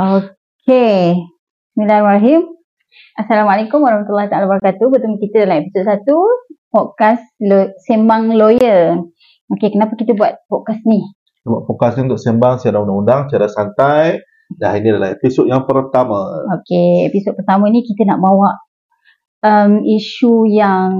Okey. Bismillahirrahmanirrahim. Assalamualaikum warahmatullahi taala wabarakatuh. Bertemu kita dalam episod satu podcast lo, Sembang Lawyer. Okey, kenapa kita buat podcast ni? Buat podcast ni untuk sembang secara undang-undang, secara santai. Dan ini adalah episod yang pertama. Okey, episod pertama ni kita nak bawa um, isu yang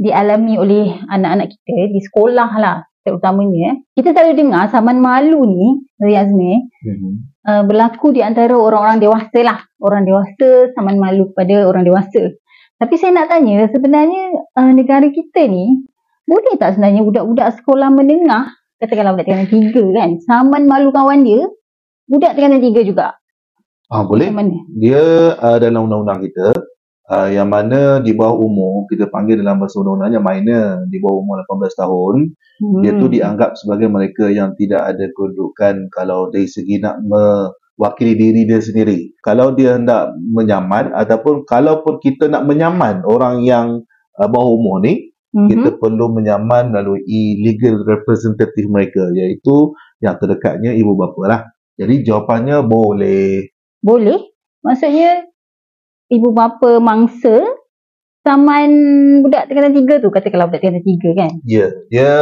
dialami oleh anak-anak kita di sekolah lah terutamanya. Kita selalu dengar saman malu ni, Riazmi, Mm-hmm. uh, berlaku di antara orang-orang dewasa lah. Orang dewasa saman malu kepada orang dewasa. Tapi saya nak tanya, sebenarnya uh, negara kita ni, boleh tak sebenarnya budak-budak sekolah menengah, katakanlah budak tingkatan tiga kan, saman malu kawan dia, budak tingkatan tiga juga. Ah, boleh. Macam mana? Dia uh, dalam undang-undang kita, uh, yang mana di bawah umur, kita panggil dalam bahasa undang-undangnya minor, di bawah umur 18 tahun, Hmm. dia tu dianggap sebagai mereka yang tidak ada kedudukan kalau dari segi nak mewakili diri dia sendiri. Kalau dia hendak menyaman ataupun kalaupun kita nak menyaman orang yang uh, bawah umur ni, Mhm. kita perlu menyaman melalui legal representative mereka iaitu yang terdekatnya ibu bapa lah. Jadi jawapannya boleh. Boleh. Maksudnya ibu bapa mangsa saman budak tingkatan tiga tu katakanlah budak tingkatan tiga kan. Ya, dia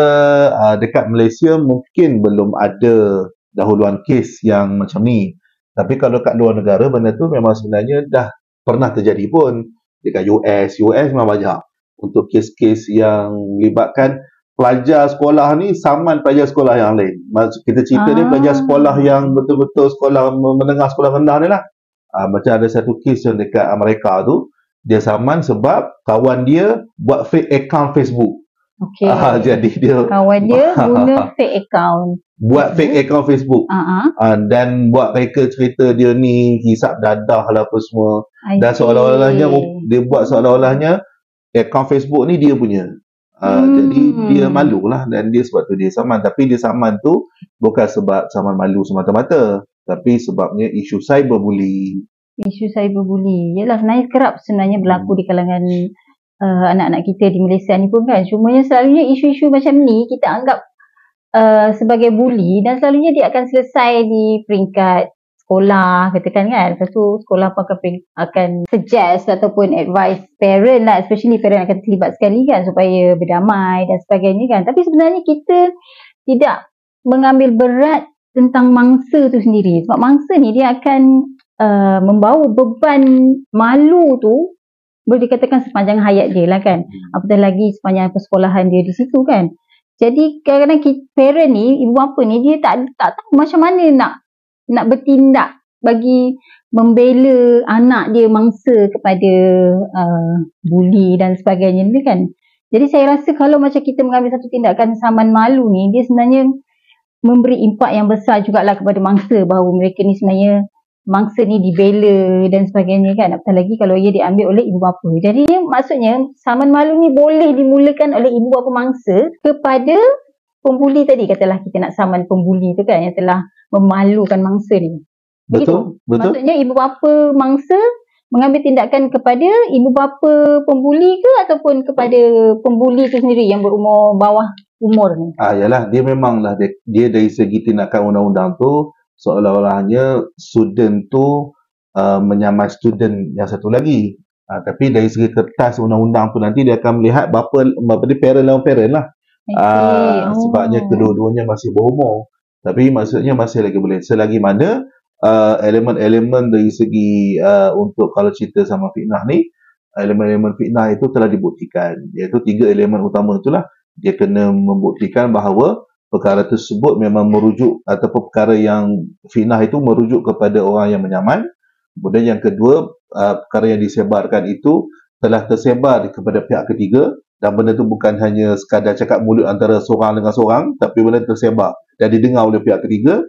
uh, dekat Malaysia mungkin belum ada dahuluan kes yang macam ni. Tapi kalau kat luar negara benda tu memang sebenarnya dah pernah terjadi pun. Dekat US, US memang banyak. Untuk kes-kes yang melibatkan pelajar sekolah ni saman pelajar sekolah yang lain. Maksud kita cerita ni Ah. pelajar sekolah yang betul-betul sekolah menengah sekolah rendah ni lah. Uh, macam ada satu kes yang dekat Amerika tu, dia saman sebab kawan dia buat fake account Facebook. Okey. Ah, jadi dia Kawan dia guna fake account. buat fake account Facebook. Ah. Ah, dan buat mereka cerita dia ni hisap dadah lah apa semua. I Dan seolah-olahnya dia buat seolah-olahnya account Facebook ni dia punya. Ah, Hmm. Jadi dia malu lah dan dia sebab tu dia saman. Tapi dia saman tu bukan sebab saman malu semata-mata. Tapi sebabnya isu cyberbullying. Isu cyberbully. Yalah sebenarnya kerap sebenarnya berlaku di kalangan uh, anak-anak kita di Malaysia ni pun kan. Cumanya selalunya isu-isu macam ni kita anggap uh, sebagai bully dan selalunya dia akan selesai di peringkat sekolah katakan kan. Lepas tu sekolah pun akan, akan suggest ataupun advise parent lah especially parent akan terlibat sekali kan supaya berdamai dan sebagainya kan. Tapi sebenarnya kita tidak mengambil berat tentang mangsa tu sendiri. Sebab mangsa ni dia akan uh, membawa beban malu tu boleh dikatakan sepanjang hayat dia lah kan. Apatah lagi sepanjang persekolahan dia di situ kan. Jadi kadang-kadang kita, parent ni, ibu bapa ni dia tak tak tahu macam mana nak nak bertindak bagi membela anak dia mangsa kepada uh, bully dan sebagainya ni kan. Jadi saya rasa kalau macam kita mengambil satu tindakan saman malu ni, dia sebenarnya memberi impak yang besar jugalah kepada mangsa bahawa mereka ni sebenarnya mangsa ni dibela dan sebagainya kan. Apatah lagi kalau ia diambil oleh ibu bapa. Jadi maksudnya saman malu ni boleh dimulakan oleh ibu bapa mangsa kepada pembuli tadi. Katalah kita nak saman pembuli tu kan yang telah memalukan mangsa ni. Betul? Betul? Maksudnya ibu bapa mangsa mengambil tindakan kepada ibu bapa pembuli ke ataupun kepada pembuli tu sendiri yang berumur bawah umur ni. Ah, yalah, dia memanglah dia, dia dari segi tindakan undang-undang tu seolah-olahnya student tu uh, menyamai student yang satu lagi. Ah, tapi dari segi kertas undang-undang tu nanti dia akan melihat bapa bapa dia parent lawan parent lah. See. Ah, Oh. sebabnya kedua-duanya masih berumur. Tapi maksudnya masih lagi boleh. Selagi mana uh, elemen-elemen dari segi uh, untuk kalau cerita sama fitnah ni, elemen-elemen fitnah itu telah dibuktikan. Iaitu tiga elemen utama itulah. Dia kena membuktikan bahawa perkara tersebut memang merujuk ataupun perkara yang fitnah itu merujuk kepada orang yang menyaman. Kemudian yang kedua, uh, perkara yang disebarkan itu telah tersebar kepada pihak ketiga dan benda itu bukan hanya sekadar cakap mulut antara seorang dengan seorang tapi benda tersebar dan didengar oleh pihak ketiga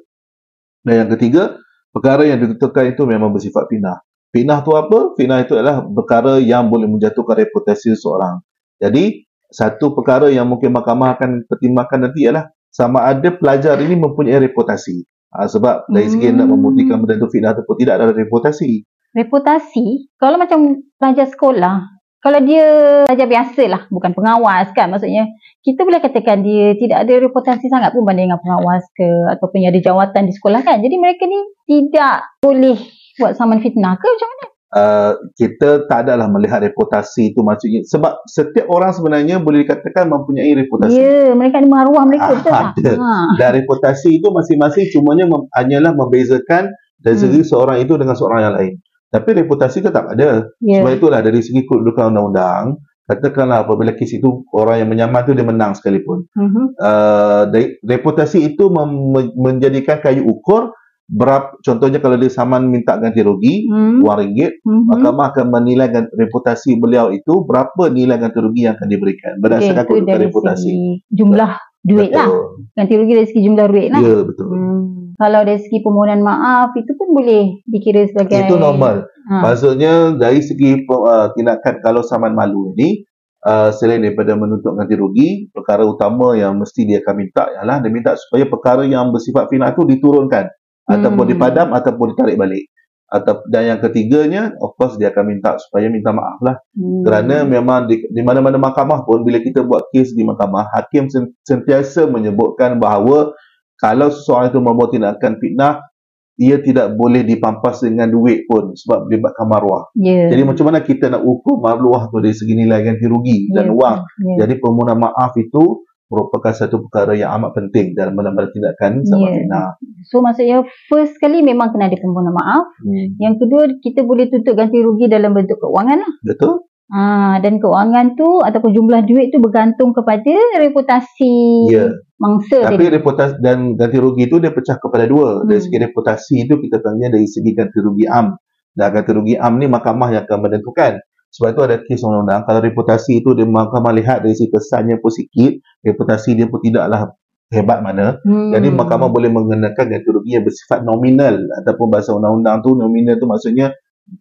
dan yang ketiga perkara yang ditentukan itu memang bersifat fitnah fitnah tu apa? fitnah itu adalah perkara yang boleh menjatuhkan reputasi seseorang jadi satu perkara yang mungkin mahkamah akan pertimbangkan nanti ialah sama ada pelajar ini mempunyai reputasi ha, sebab dari segi Hmm. nak membuktikan benda itu fitnah ataupun tidak ada reputasi reputasi kalau macam pelajar sekolah kalau dia saja biasa lah, bukan pengawas kan. Maksudnya, kita boleh katakan dia tidak ada reputasi sangat pun banding dengan pengawas ke ataupun yang ada jawatan di sekolah kan. Jadi mereka ni tidak boleh buat saman fitnah ke macam mana? Uh, kita tak adalah melihat reputasi itu maksudnya sebab setiap orang sebenarnya boleh dikatakan mempunyai reputasi. Ya, yeah, mereka ada maruah mereka Ah, betul tak? ada. Ha. Dan reputasi itu masing-masing cumanya mem- hanyalah membezakan dari segi seorang itu dengan seorang yang lain. Tapi reputasi tetap ada. Ya. Sebab itulah dari segi kedudukan undang-undang, katakanlah apabila kes itu orang yang menyamar itu dia menang sekalipun. Mhm. Uh, reputasi itu mem- men- menjadikan kayu ukur berapa contohnya kalau dia saman minta ganti rugi Hmm. wang ringgit Mhm. mahkamah akan menilai reputasi beliau itu berapa nilai ganti rugi yang akan diberikan berdasarkan itu kedudukan reputasi jumlah duit lah. Ganti rugi dari segi jumlah duit lah. ya betul Hmm. Kalau dari segi permohonan maaf, itu pun boleh dikira sebagai... itu normal Ha. Maksudnya dari segi uh, tindakan kalau saman malu ini uh, selain daripada menuntut ganti rugi, perkara utama yang mesti dia akan minta ialah dia minta supaya perkara yang bersifat fitnah itu diturunkan Hmm. ataupun dipadam ataupun ditarik balik. Atau dan yang ketiganya of course dia akan minta supaya minta maaf lah Hmm. kerana memang di, di mana-mana mahkamah pun bila kita buat kes di mahkamah hakim sen- sentiasa menyebutkan bahawa kalau seseorang itu membuat tindakan fitnah ia tidak boleh dipampas dengan duit pun sebab melibatkan maruah. Ya. Jadi macam mana kita nak ukur maruah tu dari segi nilai ganti rugi dan Ya. wang. Ya. Jadi permohonan maaf itu merupakan satu perkara yang amat penting dalam dalam tindakan sama Ya. fitnah. So maksudnya first kali memang kena ada permohonan maaf. Hmm. Yang kedua kita boleh tuntut ganti rugi dalam bentuk keuangan lah. Betul? Ha, dan keuangan tu ataupun jumlah duit tu bergantung kepada reputasi Ya. mangsa Tapi tadi. reputasi dan ganti rugi itu dia pecah kepada dua. Dari Hmm. segi reputasi itu kita tanya dari segi ganti rugi am. Dan ganti rugi am ni mahkamah yang akan menentukan. Sebab itu ada kes undang-undang. Kalau reputasi itu dia mahkamah lihat dari segi kesannya pun sikit, reputasi dia pun tidaklah hebat mana. Hmm. Jadi mahkamah boleh mengenakan ganti rugi yang bersifat nominal ataupun bahasa undang-undang tu nominal tu maksudnya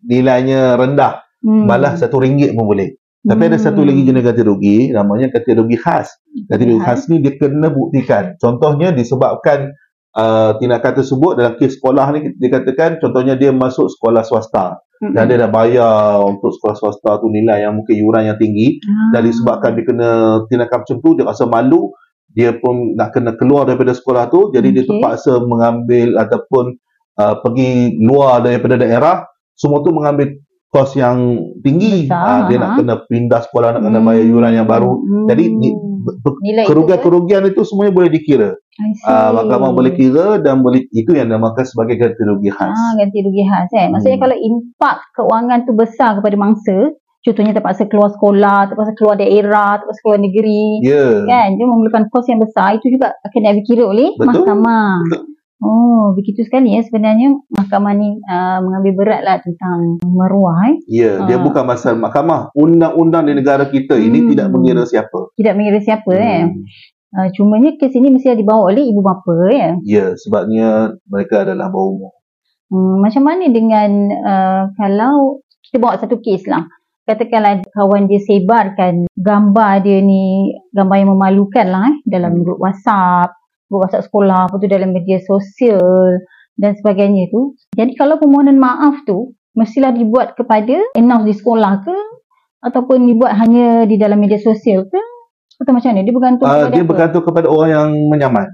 nilainya rendah. Hmm. Malah satu ringgit pun boleh. Tapi ada satu lagi jenis ganti rugi namanya ganti rugi khas. Ganti rugi khas ni dia kena buktikan. Contohnya disebabkan uh, tindakan tersebut dalam kes sekolah ni dikatakan contohnya dia masuk sekolah swasta Hmm. dan dia dah bayar untuk sekolah swasta tu nilai yang mungkin yuran yang tinggi Ah. dan disebabkan dia kena tindakan macam tu dia rasa malu dia pun nak kena keluar daripada sekolah tu jadi dia Okey. terpaksa mengambil ataupun uh, pergi luar daripada daerah semua tu mengambil kos yang tinggi Besar, Ah, dia ha. nak kena pindah sekolah nak kena bayar yuran yang baru Hmm. jadi ber- Nilai itu, kerugian-kerugian itu semuanya boleh dikira see. uh, mahkamah boleh kira dan boleh itu yang dinamakan sebagai ganti rugi khas Ah, ganti rugi khas eh. Maksudnya Hmm. kalau impak keuangan tu besar kepada mangsa, contohnya terpaksa keluar sekolah, terpaksa keluar daerah, terpaksa keluar negeri, ya kan? Dia memerlukan kos yang besar, itu juga akan dikira oleh Betul. mahkamah. Betul. Oh, begitu sekali ya sebenarnya mahkamah ni uh, mengambil berat lah tentang maruah eh. Ya, dia Ah. bukan masalah mahkamah. Undang-undang di negara kita ini Hmm. tidak mengira siapa. Tidak mengira siapa eh. Hmm. Uh, cumanya kes ini mesti dibawa oleh ibu bapa ya. Ya, sebabnya mereka adalah bawah umur. Hmm, macam mana dengan uh, kalau kita bawa satu kes lah. Katakanlah kawan dia sebarkan gambar dia ni, gambar yang memalukan lah eh, dalam Hmm. grup WhatsApp, WhatsApp sekolah, apa tu dalam media sosial dan sebagainya tu. Jadi kalau permohonan maaf tu mestilah dibuat kepada announce di sekolah ke ataupun dibuat hanya di dalam media sosial ke? Atau macam mana? Dia bergantung Uh, kepada dia apa? bergantung kepada orang yang menyaman.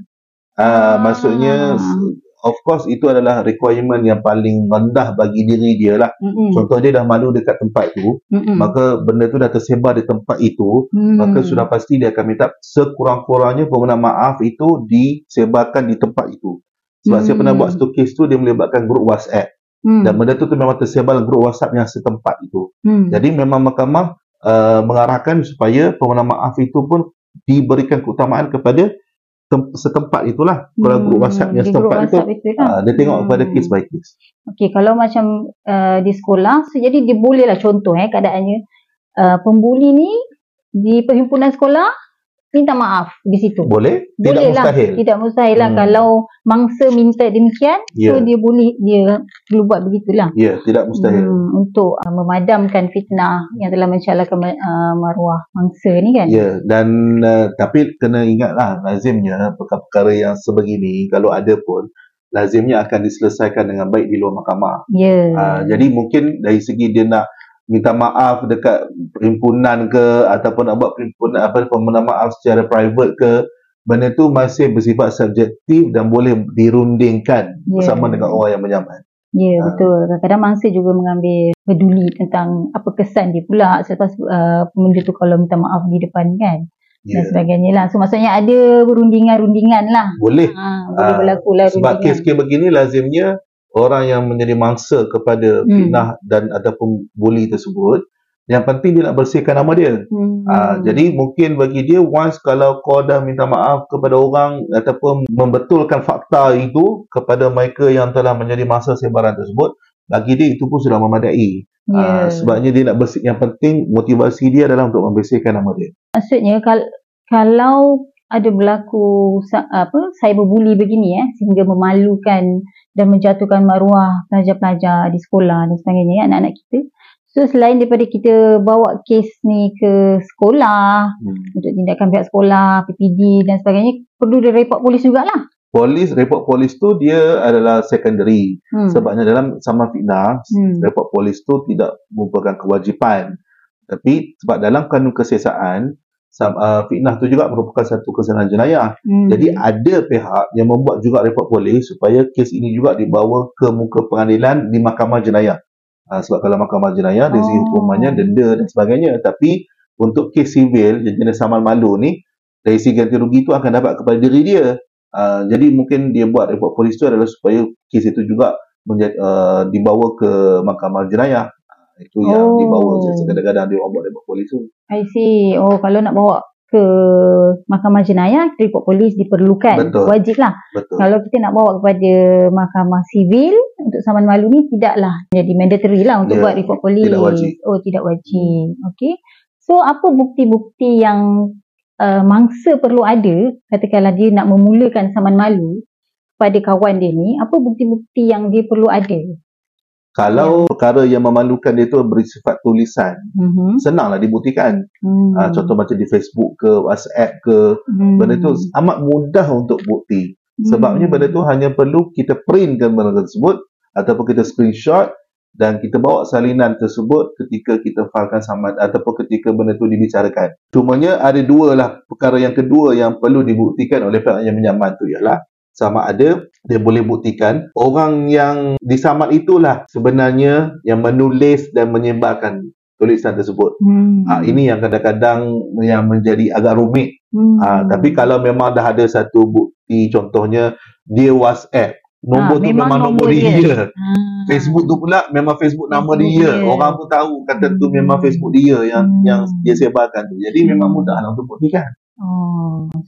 Uh, Ah. Maksudnya, s- of course itu adalah requirement yang paling rendah bagi diri dia lah. Mm-mm. Contoh dia dah malu dekat tempat tu, Mm-mm. maka benda tu dah tersebar di tempat itu, Hmm. maka sudah pasti dia akan minta sekurang-kurangnya permohonan maaf itu disebarkan di tempat itu. Sebab saya Hmm. pernah buat satu kes tu dia melibatkan grup WhatsApp Hmm. dan benda tu, tu memang tersebar dalam grup WhatsApp yang setempat itu. Hmm. Jadi memang mahkamah uh, mengarahkan supaya permohonan maaf itu pun diberikan keutamaan kepada tem- setempat itulah. Kalau grup WhatsApp yang Hmm, grup setempat itu, WhatsApp itu lah. uh, dia tengok Hmm. kepada case by case. Okey, kalau macam uh, di sekolah, so jadi dia bolehlah contoh eh keadaannya uh, pembuli ni di perhimpunan sekolah minta maaf di situ. Boleh? Tidak Boleh lah. mustahil. Tidak mustahil lah Hmm. kalau mangsa minta demikian, so Ya. dia boleh dia perlu buat begitulah. Ya, tidak mustahil. Hmm, untuk uh, memadamkan fitnah yang telah mencalakan uh, maruah mangsa ni kan. Ya, dan uh, tapi kena ingatlah lazimnya perkara-perkara yang sebegini kalau ada pun lazimnya akan diselesaikan dengan baik di luar mahkamah. Ya. Uh, jadi mungkin dari segi dia nak minta maaf dekat perhimpunan ke ataupun nak buat perhimpunan apa permohonan maaf secara private ke benda tu masih bersifat subjektif dan boleh dirundingkan Ya. bersama dengan orang yang menyaman. Ya, Ah. betul. Kadang-kadang mangsa juga mengambil peduli tentang apa kesan dia pula selepas uh, benda tu kalau minta maaf di depan kan Ya. dan sebagainya lah. So maksudnya ada rundingan-rundingan lah. Boleh Ha, boleh Ah, berlaku lah sebab rundingan. kes-kes begini lazimnya orang yang menjadi mangsa kepada Hmm. fitnah dan ataupun bully tersebut yang penting dia nak bersihkan nama dia. Hmm. Ah, jadi mungkin bagi dia once kalau kau dah minta maaf kepada orang ataupun membetulkan fakta itu kepada mereka yang telah menjadi mangsa sebaran tersebut bagi dia itu pun sudah memadai. ya. Ah, sebabnya dia nak bersih yang penting motivasi dia adalah untuk membersihkan nama dia. Maksudnya kal- kalau ada berlaku apa cyberbully begini eh sehingga memalukan dan menjatuhkan maruah pelajar-pelajar di sekolah dan sebagainya ya, anak-anak kita. So selain daripada kita bawa kes ni ke sekolah Hmm. untuk tindakan pihak sekolah, PPD dan sebagainya, perlu dia report polis jugalah. Polis report polis tu dia adalah secondary. Hmm. Sebabnya dalam sama fitnah Hmm. report polis tu tidak merupakan kewajipan. Tapi sebab dalam kanun kesiasaan sam- uh, fitnah tu juga merupakan satu kesalahan jenayah. Hmm. Jadi ada pihak yang membuat juga report polis supaya kes ini juga dibawa ke muka pengadilan di mahkamah jenayah. Uh, sebab kalau mahkamah jenayah dari segi Oh. hukumannya denda dan sebagainya. Tapi untuk kes sivil jenis saman malu ni dari segi ganti rugi itu akan dapat kepada diri dia. Uh, jadi mungkin dia buat report polis tu adalah supaya kes itu juga menjadi, uh, dibawa ke mahkamah jenayah. Itu yang Oh. dibawa kadang-kadang dia orang buat report polis tu. I see. Oh, kalau nak bawa ke mahkamah jenayah, report polis diperlukan. Betul. Wajib lah. Betul. Kalau kita nak bawa kepada mahkamah sivil untuk saman malu ni tidaklah jadi mandatory lah untuk Ya, buat report polis. tidak wajib. Hmm. Oh, tidak wajib. Okey. So apa bukti-bukti yang uh, mangsa perlu ada katakanlah dia nak memulakan saman malu pada kawan dia ni, apa bukti-bukti yang dia perlu ada? Kalau perkara yang memalukan dia tu bersifat tulisan, Mhm. senanglah dibuktikan. Hmm. Ah, contoh macam di Facebook ke, WhatsApp ke, Hmm. benda tu amat mudah untuk bukti. Sebabnya Hmm. benda tu hanya perlu kita printkan benda tersebut ataupun kita screenshot dan kita bawa salinan tersebut ketika kita filekan samad ataupun ketika benda tu dibicarakan. Cumanya ada dua lah perkara yang kedua yang perlu dibuktikan oleh pihak yang menyaman tu ialah sama ada dia boleh buktikan orang yang disamad itulah sebenarnya yang menulis dan menyebarkan tulisan tersebut. Hmm. Ah, ini yang kadang-kadang yang menjadi agak rumit Hmm. Ha, tapi kalau memang dah ada satu bukti contohnya dia WhatsApp nombor Ah, tu memang memang nombor nombor dia, dia. Ah. Facebook tu pula memang Facebook nama Facebook dia. dia. orang pun tahu kata tu Hmm. memang Facebook dia yang Hmm. yang dia sebarkan tu jadi memang Hmm. mudah untuk buktikan Oh,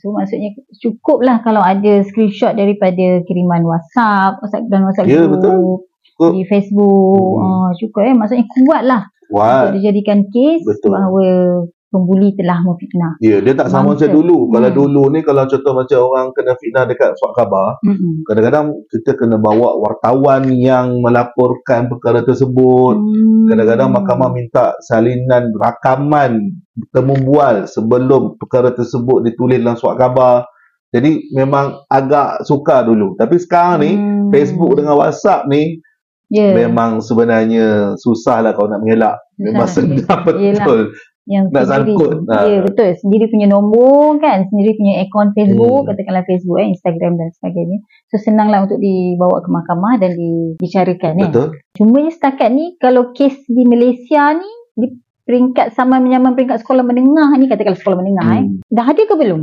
so maksudnya cukup lah kalau ada screenshot daripada kiriman WhatsApp, WhatsApp dan WhatsApp Ya, group, betul. Cukup. di Facebook. Hmm. Oh, cukup eh. Maksudnya kuat lah wah untuk dijadikan kes Betul. bahawa pembuli telah memfitnah. ya dia tak sama Mangsa. macam dulu kalau Hmm. dulu ni kalau contoh macam orang kena fitnah dekat surat khabar Mm-mm. kadang-kadang kita kena bawa wartawan yang melaporkan perkara tersebut Hmm. Kadang-kadang mahkamah minta salinan rakaman temu bual sebelum perkara tersebut ditulis dalam surat khabar. Jadi memang agak sukar dulu. Tapi sekarang ni Hmm. Facebook dengan WhatsApp ni Ya, memang sebenarnya susah lah kalau nak mengelak. Memang Susah senang Yelah. Yang nak sendiri. sangkut. Ha. Ya, betul. Sendiri punya nombor kan, sendiri punya akaun Facebook, Hmm. katakanlah Facebook, eh, Instagram dan sebagainya. So senanglah untuk dibawa ke mahkamah dan dibicarakan eh. Betul. Cumanya setakat ni kalau kes di Malaysia ni di peringkat sama menyaman peringkat sekolah menengah ni katakanlah sekolah menengah eh. Hmm. Dah ada ke belum?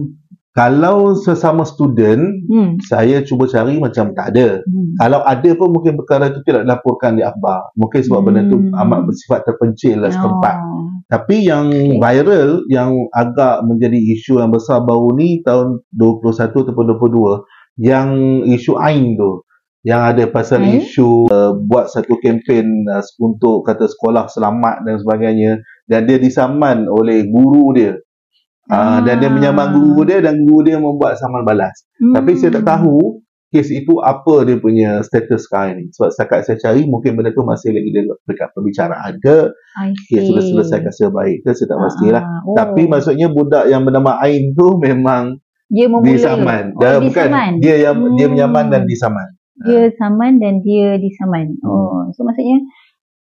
Kalau sesama student, Hmm. saya cuba cari macam tak ada. hmm. Kalau ada pun mungkin perkara itu tidak dilaporkan di akhbar. Mungkin sebab benda tu Hmm. amat bersifat terpencil lah setempat. Oh. Tapi yang Okey. viral yang agak menjadi isu yang besar baru ni tahun 21 ataupun 22 yang isu Ain tu yang ada pasal Ain? isu uh, buat satu kempen uh, untuk kata sekolah selamat dan sebagainya dan dia disaman oleh guru dia. Ah, dan dia menyaman guru dia dan guru dia membuat saman balas. Hmm. Tapi saya tak tahu kes itu apa dia punya status sekarang ni. Sebab setakat saya cari mungkin benda tu masih lagi dekat perbicaraan ke, kes sudah selesai kasih baik ke, saya tak pastilah. Ah, oh. Tapi maksudnya budak yang bernama Ain tu memang dia memula disaman. Oh, Dia dia bukan dia yang dia Hmm. menyaman dan disaman. dia saman dan dia disaman. Hmm. Oh, so maksudnya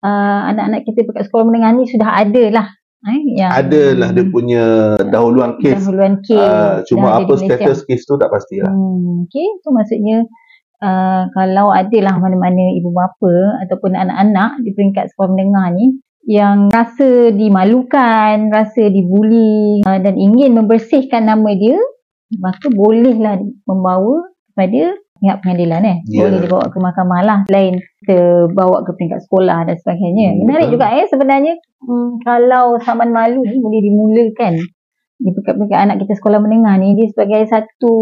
uh, anak-anak kita dekat sekolah menengah ni sudah ada lah eh, yang Adalah dia punya dahuluan kes. dahuluan kes Ah, cuma ada apa status kes tu tak pastilah. Hmm, okay, tu maksudnya uh, kalau adalah mana-mana ibu bapa ataupun anak-anak di peringkat sekolah menengah ni yang rasa dimalukan, rasa dibuli uh, dan ingin membersihkan nama dia, maka bolehlah membawa kepada pihak pengadilan eh. Ya. Boleh dibawa ke mahkamah lah. Lain kita bawa ke peringkat sekolah dan sebagainya. Hmm, Menarik juga eh sebenarnya hmm, kalau saman malu ni boleh dimulakan di peringkat-peringkat anak kita sekolah menengah ni dia sebagai satu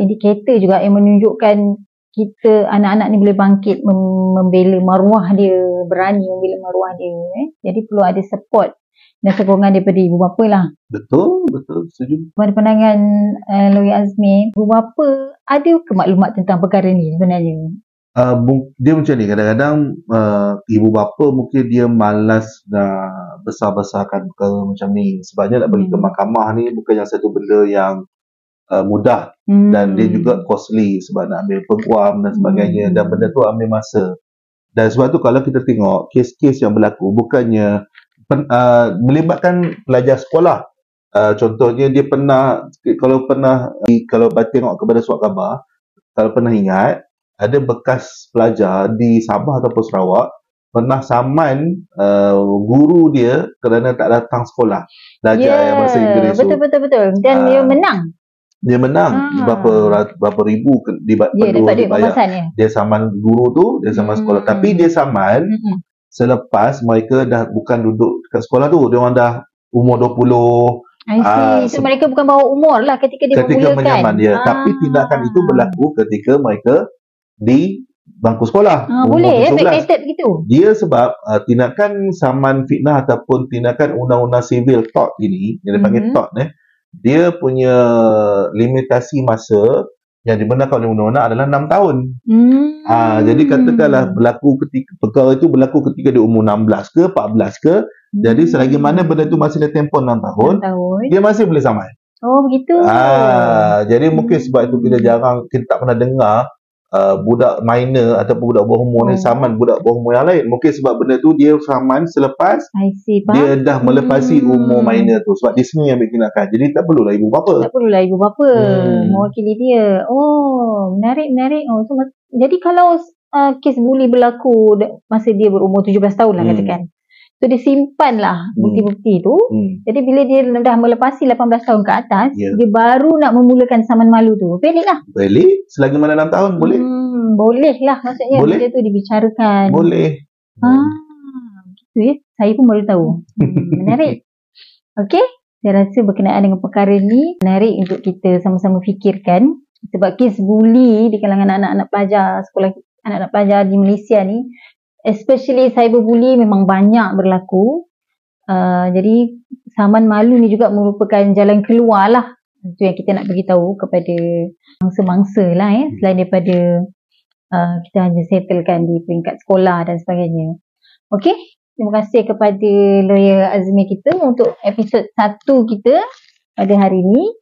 indikator juga yang menunjukkan kita anak-anak ni boleh bangkit mem- membela maruah dia, berani membela maruah dia eh. Jadi perlu ada support dan sokongan daripada ibu bapa lah. Betul, betul. Setuju. Pada pandangan uh, Lawyer Azmi, ibu bapa ada ke maklumat tentang perkara ni sebenarnya? Uh, dia macam ni kadang-kadang uh, ibu bapa mungkin dia malas nak besar-besarkan perkara macam ni sebabnya nak pergi ke Hmm. mahkamah ni bukan yang satu benda yang uh, mudah Hmm. dan dia juga costly sebab nak ambil peguam dan sebagainya Hmm. dan benda tu ambil masa dan sebab tu kalau kita tengok kes-kes yang berlaku bukannya pen, uh, melibatkan pelajar sekolah uh, contohnya dia pernah kalau pernah kalau tengok kepada surat khabar kalau pernah ingat ada bekas pelajar di Sabah ataupun Sarawak pernah saman uh, guru dia kerana tak datang sekolah belajar yang bahasa Inggeris tu Ya, betul betul betul dan Ah, dia menang. dia menang Ah. berapa berapa ribu ke- diba- Dia perlu dapat dibayar. dia. dia saman guru tu dia saman Hmm. sekolah tapi dia saman Hmm. Selepas mereka dah bukan duduk kat sekolah tu dia orang dah umur 20 I see. Ah, so mereka bukan bawa umur lah ketika dia ketika memulakan. menyaman dia Ah. tapi tindakan itu berlaku ketika mereka di bangku sekolah Ah, umur boleh ya 17. backdated gitu. dia sebab uh, tindakan saman fitnah ataupun tindakan undang-undang sivil tort ini yang dipanggil Mhm. tort eh dia punya limitasi masa yang dibenarkan oleh undang-undang adalah 6 tahun. Hmm. Ah jadi katakanlah berlaku ketika perkara itu berlaku ketika dia umur 16 ke 14 ke jadi selagi mana benda itu masih ada tempoh 6 tahun Hmm. tahun. dia masih boleh saman. Oh begitu. Ah jadi mungkin Hmm. sebab itu kita jarang kita tak pernah dengar uh, budak minor ataupun budak bawah umur ni Oh. saman budak bawah umur yang lain. Mungkin sebab benda tu dia saman selepas I see. Dia dah melepasi Hmm. umur minor tu sebab dia sendiri yang ambil tindakan. Jadi tak perlulah ibu bapa. Tak perlulah ibu bapa Hmm. mewakili dia. Oh, menarik menarik. Oh, so, jadi kalau uh, kes buli berlaku masa dia berumur 17 tahun lah Hmm. katakan. So dia simpanlah Hmm. bukti-bukti tu. Hmm. Jadi bila dia dah melepasi 18 tahun ke atas, Ya. dia baru nak memulakan saman malu tu. Valid lah. Boleh selagi mana 6 tahun boleh. Hmm, boleh lah maksudnya Boleh. benda tu dibicarakan. Boleh. Ah, gitu ya. Saya pun baru tahu. Hmm, menarik. Okey, saya rasa berkenaan dengan perkara ni menarik untuk kita sama-sama fikirkan sebab kes buli di kalangan anak-anak pelajar sekolah anak-anak pelajar di Malaysia ni especially cyberbully memang banyak berlaku. Uh, jadi saman malu ni juga merupakan jalan keluar lah. Itu yang kita nak beritahu kepada mangsa-mangsa lah eh. Selain daripada uh, kita hanya settlekan di peringkat sekolah dan sebagainya. Okey, terima kasih kepada lawyer Azmi kita untuk episod satu kita pada hari ini.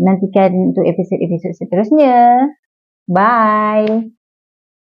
Nantikan untuk episod-episod seterusnya. Bye.